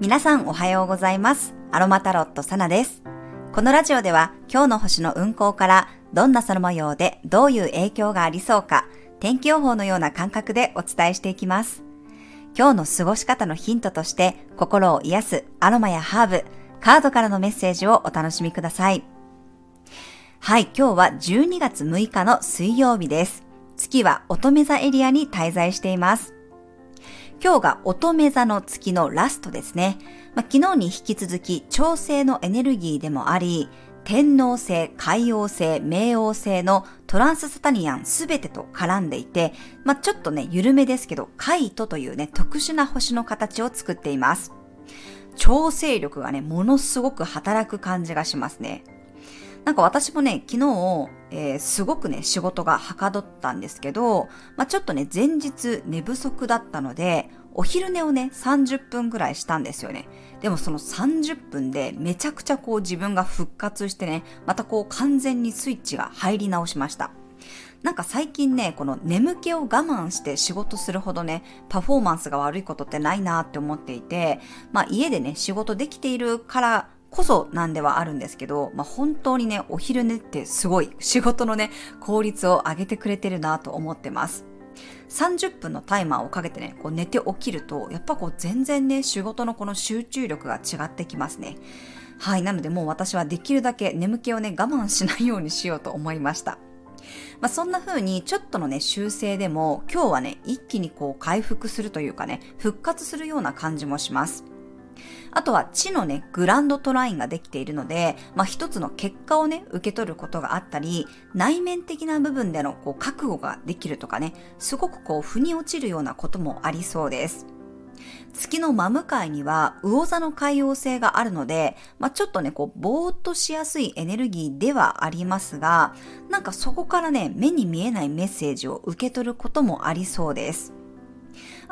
皆さんおはようございます。アロマタロットサナです。このラジオでは今日の星の運行からどんな空模様でどういう影響がありそうか天気予報のような感覚でお伝えしていきます。今日の過ごし方のヒントとして心を癒すアロマやハーブ、カードからのメッセージをお楽しみください。はい、今日は12月6日の水曜日です。月は乙女座エリアに滞在しています。今日が乙女座の月のラストですね。まあ、昨日に引き続き調整のエネルギーでもあり、天王星、海王星、冥王星のトランスサタニアンすべてと絡んでいて、まあ、ちょっとね、緩めですけど、カイトというね、特殊な星の形を作っています。調整力がね、ものすごく働く感じがしますね。なんか私もね、昨日、えー、すごくね、仕事がはかどったんですけど、まあ、ちょっとね、前日寝不足だったので、お昼寝をね、30分ぐらいしたんですよね。でもその30分でめちゃくちゃこう自分が復活してね、またこう完全にスイッチが入り直しました。なんか最近ね、この眠気を我慢して仕事するほどね、パフォーマンスが悪いことってないなって思っていて、まあ家でね、仕事できているからこそなんではあるんですけど、まあ、本当にね、お昼寝ってすごい仕事のね、効率を上げてくれてるなと思ってます。30分のタイマーをかけてね、こう寝て起きると、やっぱこう全然ね、仕事のこの集中力が違ってきますね。はい、なのでもう私はできるだけ眠気をね、我慢しないようにしようと思いました。まあ、そんな風にちょっとのね、修正でも今日はね、一気にこう回復するというかね、復活するような感じもします。あとは地のね、グランドトラインができているので、まあ一つの結果をね、受け取ることがあったり、内面的な部分でのこう覚悟ができるとかね、すごくこう腑に落ちるようなこともありそうです。月の真向かいには魚座の海洋性があるので、まあ、ちょっとね、こう、ぼーっとしやすいエネルギーではありますが、なんかそこからね、目に見えないメッセージを受け取ることもありそうです。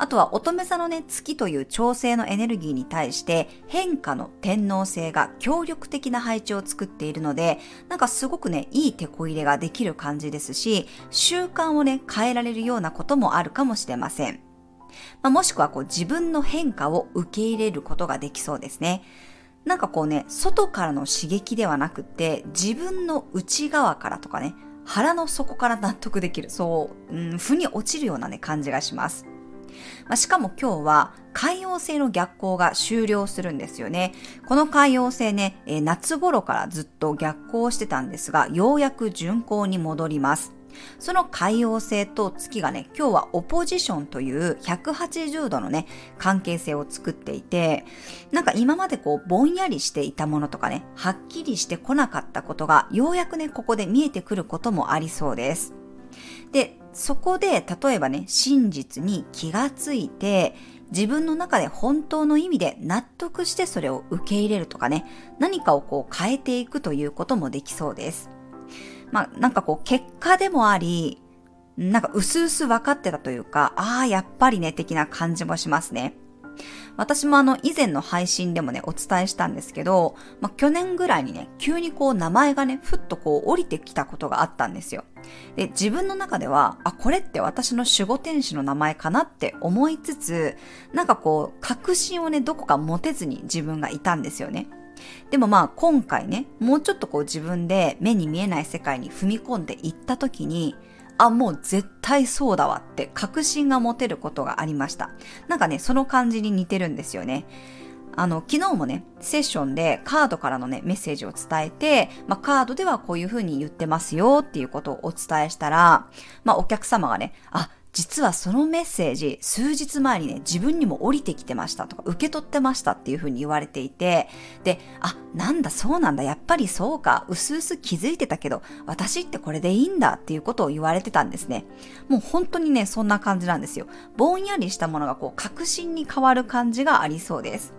あとは乙女座のね、月という調整のエネルギーに対して変化の天皇星が協力的な配置を作っているので、なんかすごくね、いい手こ入れができる感じですし、習慣をね、変えられるようなこともあるかもしれません。まあ、もしくはこう自分の変化を受け入れることができそうですね。なんかこうね、外からの刺激ではなくって、自分の内側からとかね、腹の底から納得できる、そう、うん、腑に落ちるようなね、感じがします。まあ、しかも今日は海洋星の逆行が終了するんですよね。この海洋星ね、えー、夏頃からずっと逆行してたんですが、ようやく巡行に戻ります。その海洋星と月がね、今日はオポジションという180度のね、関係性を作っていて、なんか今までこうぼんやりしていたものとかね、はっきりしてこなかったことが、ようやくね、ここで見えてくることもありそうです。で、そこで、例えばね、真実に気がついて、自分の中で本当の意味で納得してそれを受け入れるとかね、何かをこう変えていくということもできそうです。まあ、なんかこう結果でもあり、なんか薄々分かってたというか、ああ、やっぱりね、的な感じもしますね。私もあの以前の配信でもね、お伝えしたんですけど、まあ、去年ぐらいにね、急にこう名前がね、ふっとこう降りてきたことがあったんですよ。で、自分の中では、あ、これって私の守護天使の名前かなって思いつつ、なんかこう、確信をね、どこか持てずに自分がいたんですよね。でもまあ今回ね、もうちょっとこう自分で目に見えない世界に踏み込んでいった時に、あ、もう絶対そうだわって確信が持てることがありました。なんかね、その感じに似てるんですよね。あの、昨日もね、セッションでカードからのね、メッセージを伝えて、まあ、カードではこういう風に言ってますよっていうことをお伝えしたら、まあ、お客様がね、あ、実はそのメッセージ、数日前にね、自分にも降りてきてましたとか、受け取ってましたっていう風に言われていて、で、あ、なんだ、そうなんだ、やっぱりそうか、うすうす気づいてたけど、私ってこれでいいんだっていうことを言われてたんですね。もう本当にね、そんな感じなんですよ。ぼんやりしたものがこう、確信に変わる感じがありそうです。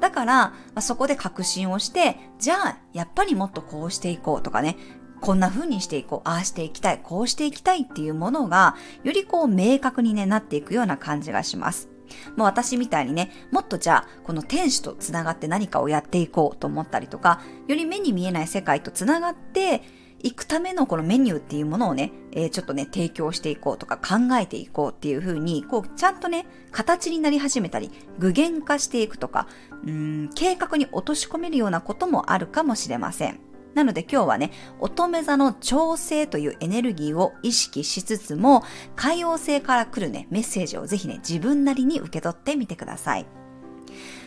だから、まあ、そこで確信をして、じゃあ、やっぱりもっとこうしていこうとかね、こんな風にしていこう、ああしていきたい、こうしていきたいっていうものが、よりこう明確に、ね、なっていくような感じがします。もう私みたいにね、もっとじゃあ、この天使とつながって何かをやっていこうと思ったりとか、より目に見えない世界とつながって、行くためのこのメニューっていうものをね、えー、ちょっとね、提供していこうとか考えていこうっていう風に、こう、ちゃんとね、形になり始めたり、具現化していくとか、うん、計画に落とし込めるようなこともあるかもしれません。なので今日はね、乙女座の調整というエネルギーを意識しつつも、海王星から来るね、メッセージをぜひね、自分なりに受け取ってみてください。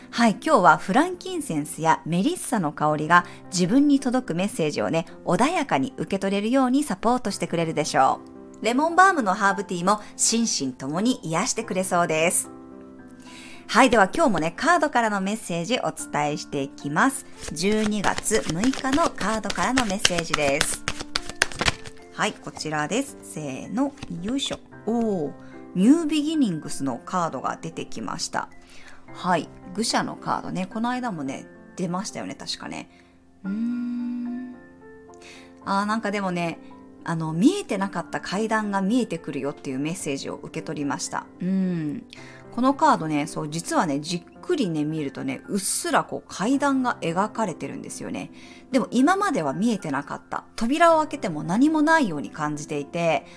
はい、今日はフランキンセンスやメリッサの香りが自分に届くメッセージをね、穏やかに受け取れるようにサポートしてくれるでしょう。レモンバームのハーブティーも心身ともに癒してくれそうです。はい。では今日もね、カードからのメッセージお伝えしていきます。12月6日のカードからのメッセージです。はい、こちらです。せーの、よいしょ。おー、ニュービギニングスのカードが出てきました。はい、愚者のカードね、この間もね、出ましたよね、確かね。うーん。あー、なんかでもね、あの、見えてなかった階段が見えてくるよっていうメッセージを受け取りました。うん。このカードね、そう、実はね、じっくりね、見るとね、うっすらこう階段が描かれてるんですよね。でも今までは見えてなかった。扉を開けても何もないように感じていて、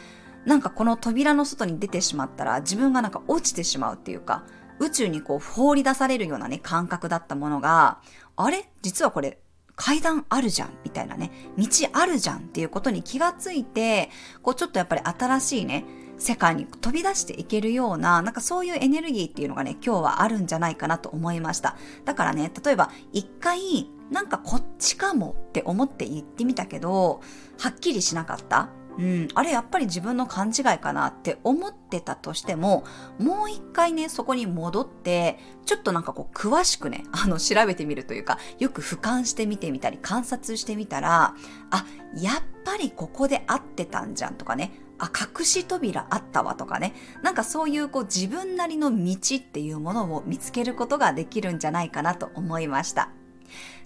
なんかこの扉の外に出てしまったら自分がなんか落ちてしまうっていうか、宇宙にこう放り出されるようなね、感覚だったものが、あれ？実はこれ階段あるじゃん？みたいなね、道あるじゃん？っていうことに気がついて、こうちょっとやっぱり新しいね、世界に飛び出していけるような、なんかそういうエネルギーっていうのがね、今日はあるんじゃないかなと思いました。だからね、例えば一回、なんかこっちかもって思って言ってみたけど、はっきりしなかった。うん、あれやっぱり自分の勘違いかなって思ってたとしても、もう一回ね、そこに戻って、ちょっとなんかこう詳しくね、あの調べてみるというか、よく俯瞰してみてみたり観察してみたら、あ、やっぱりここで合ってたんじゃんとかね、あ、隠し扉あったわとかね。なんかそういうこう自分なりの道っていうものを見つけることができるんじゃないかなと思いました。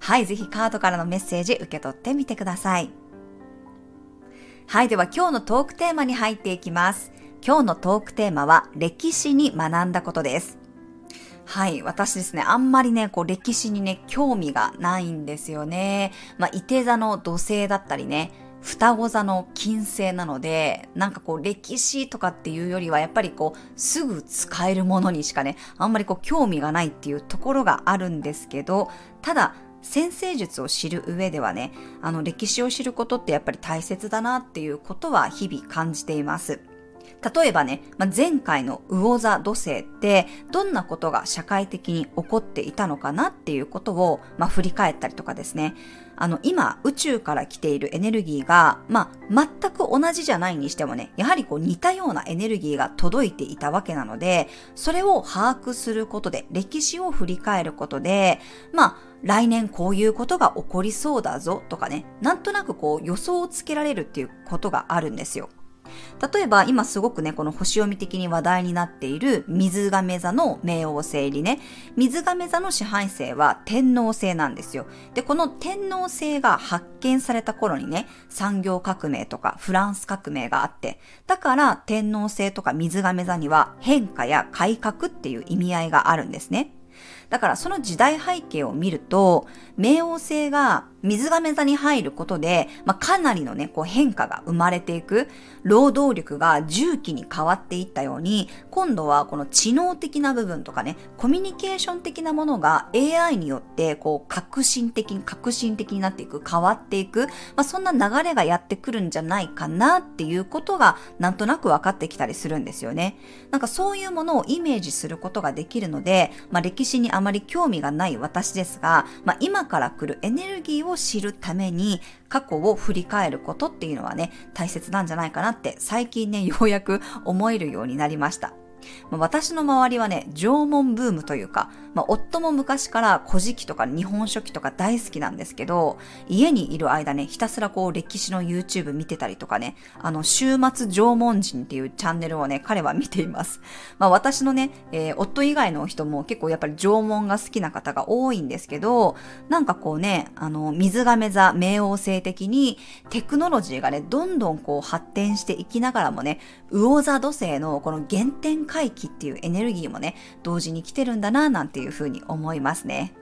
はい、ぜひカードからのメッセージ受け取ってみてください。はい、では今日のトークテーマに入っていきます。今日のトークテーマは歴史に学んだことです。はい。私ですね、あんまりね、こう、歴史にね、興味がないんですよね。まあ、伊手座の土星だったりね、双子座の金星なので、なんかこう歴史とかっていうよりはやっぱりこうすぐ使えるものにしかね、あんまりこう興味がないっていうところがあるんですけど、ただ先生術を知る上ではね、あの歴史を知ることってやっぱり大切だなっていうことは日々感じています。例えばね、まあ、前回の魚座土星ってどんなことが社会的に起こっていたのかなっていうことを、まあ、振り返ったりとかですね。あの、今、宇宙から来ているエネルギーが、まあ、全く同じじゃないにしてもね、やはりこう似たようなエネルギーが届いていたわけなので、それを把握することで、歴史を振り返ることで、まあ、来年こういうことが起こりそうだぞとかね、なんとなくこう予想をつけられるっていうことがあるんですよ。例えば今すごくね、この星読み的に話題になっている水亀座の冥王星入りね、水亀座の支配星は天皇星なんですよ。で、この天皇星が発見された頃にね、産業革命とかフランス革命があって、だから天皇星とか水亀座には変化や改革っていう意味合いがあるんですね。だからその時代背景を見ると、冥王星が水亀座に入ることで、まあ、かなりのね、こう変化が生まれていく、労働力が重機に変わっていったように、今度はこの知能的な部分とかね、コミュニケーション的なものが AI によってこう革新的に、革新的になっていく、変わっていく、まあ、そんな流れがやってくるんじゃないかなっていうことがなんとなく分かってきたりするんですよね。なんかそういうものをイメージすることができるので、まあ、歴史にあまり興味がない私ですが、まあ、今から来るエネルギーを知るために過去を振り返ることっていうのはね、大切なんじゃないかなって最近ね、ようやく思えるようになりました。まあ、私の周りはね、縄文ブームというか、まあ、夫も昔から古事記とか日本書紀とか大好きなんですけど、家にいる間ね、ひたすらこう歴史の YouTube 見てたりとかね、あの、週末縄文人っていうチャンネルをね、彼は見ています。まあ、私のね、えー、夫以外の人も結構やっぱり縄文が好きな方が多いんですけど、なんかこうね、あの、水亀座、冥王星的にテクノロジーがね、どんどんこう発展していきながらもね、魚座土星のこの原点回帰っていうエネルギーもね、同時に来てるんだな、なんていうふうに思いますね。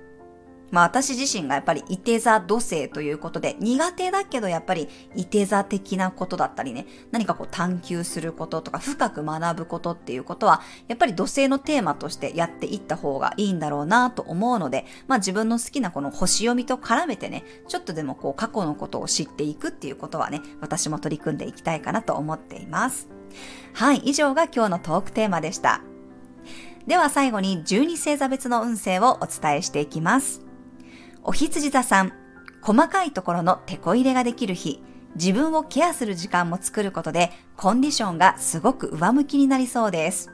まあ私自身がやっぱり伊手座土星ということで苦手だけどやっぱり伊手座的なことだったりね、何かこう探求することとか深く学ぶことっていうことはやっぱり土星のテーマとしてやっていった方がいいんだろうなと思うので、まあ自分の好きなこの星読みと絡めてね、ちょっとでもこう過去のことを知っていくっていうことはね、私も取り組んでいきたいかなと思っています。はい、以上が今日のトークテーマでした。では最後に12星座別の運勢をお伝えしていきます。お羊座さん、細かいところの手こ入れができる日、自分をケアする時間も作ることで、コンディションがすごく上向きになりそうです。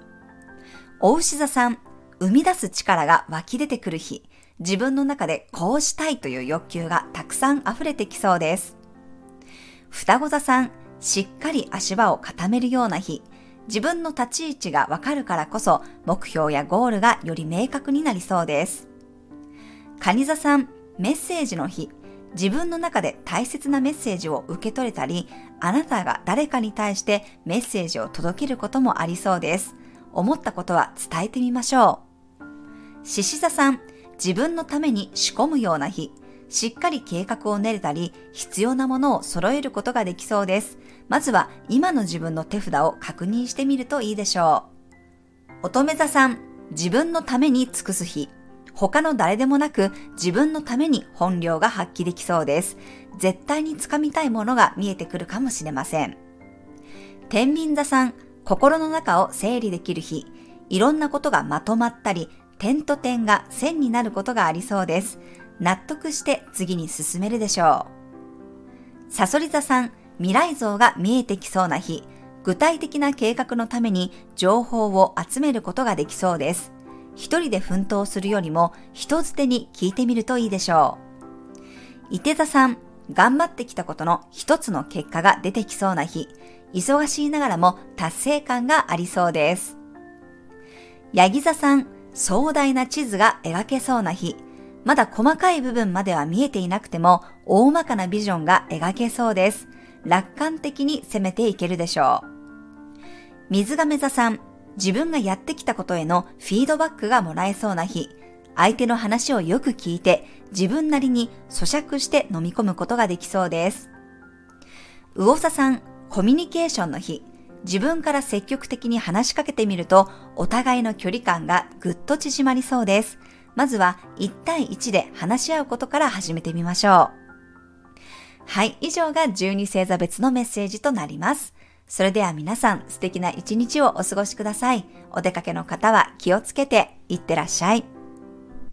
お牛座さん、生み出す力が湧き出てくる日、自分の中でこうしたいという欲求がたくさん溢れてきそうです。双子座さん、しっかり足場を固めるような日、自分の立ち位置がわかるからこそ目標やゴールがより明確になりそうです。蟹座さん、メッセージの日、自分の中で大切なメッセージを受け取れたり、あなたが誰かに対してメッセージを届けることもありそうです。思ったことは伝えてみましょう。獅子座さん、自分のために仕込むような日、しっかり計画を練れたり、必要なものを揃えることができそうです。まずは今の自分の手札を確認してみるといいでしょう。乙女座さん、自分のために尽くす日、他の誰でもなく自分のために本領が発揮できそうです。絶対につかみたいものが見えてくるかもしれません。天秤座さん、心の中を整理できる日、いろんなことがまとまったり、点と点が線になることがありそうです。納得して次に進めるでしょう。サソリ座さん、未来像が見えてきそうな日、具体的な計画のために情報を集めることができそうです。一人で奮闘するよりも人づてに聞いてみるといいでしょう。伊手座さん、頑張ってきたことの一つの結果が出てきそうな日、忙しいながらも達成感がありそうです。ヤギ座さん、壮大な地図が描けそうな日、まだ細かい部分までは見えていなくても、大まかなビジョンが描けそうです。楽観的に攻めていけるでしょう。水亀座さん、自分がやってきたことへのフィードバックがもらえそうな日、相手の話をよく聞いて自分なりに咀嚼して飲み込むことができそうです。魚座さん、コミュニケーションの日、自分から積極的に話しかけてみるとお互いの距離感がぐっと縮まりそうです。まずは1対1で話し合うことから始めてみましょう。はい、以上が12星座別のメッセージとなります。それでは皆さん素敵な一日をお過ごしください。お出かけの方は気をつけていってらっしゃい。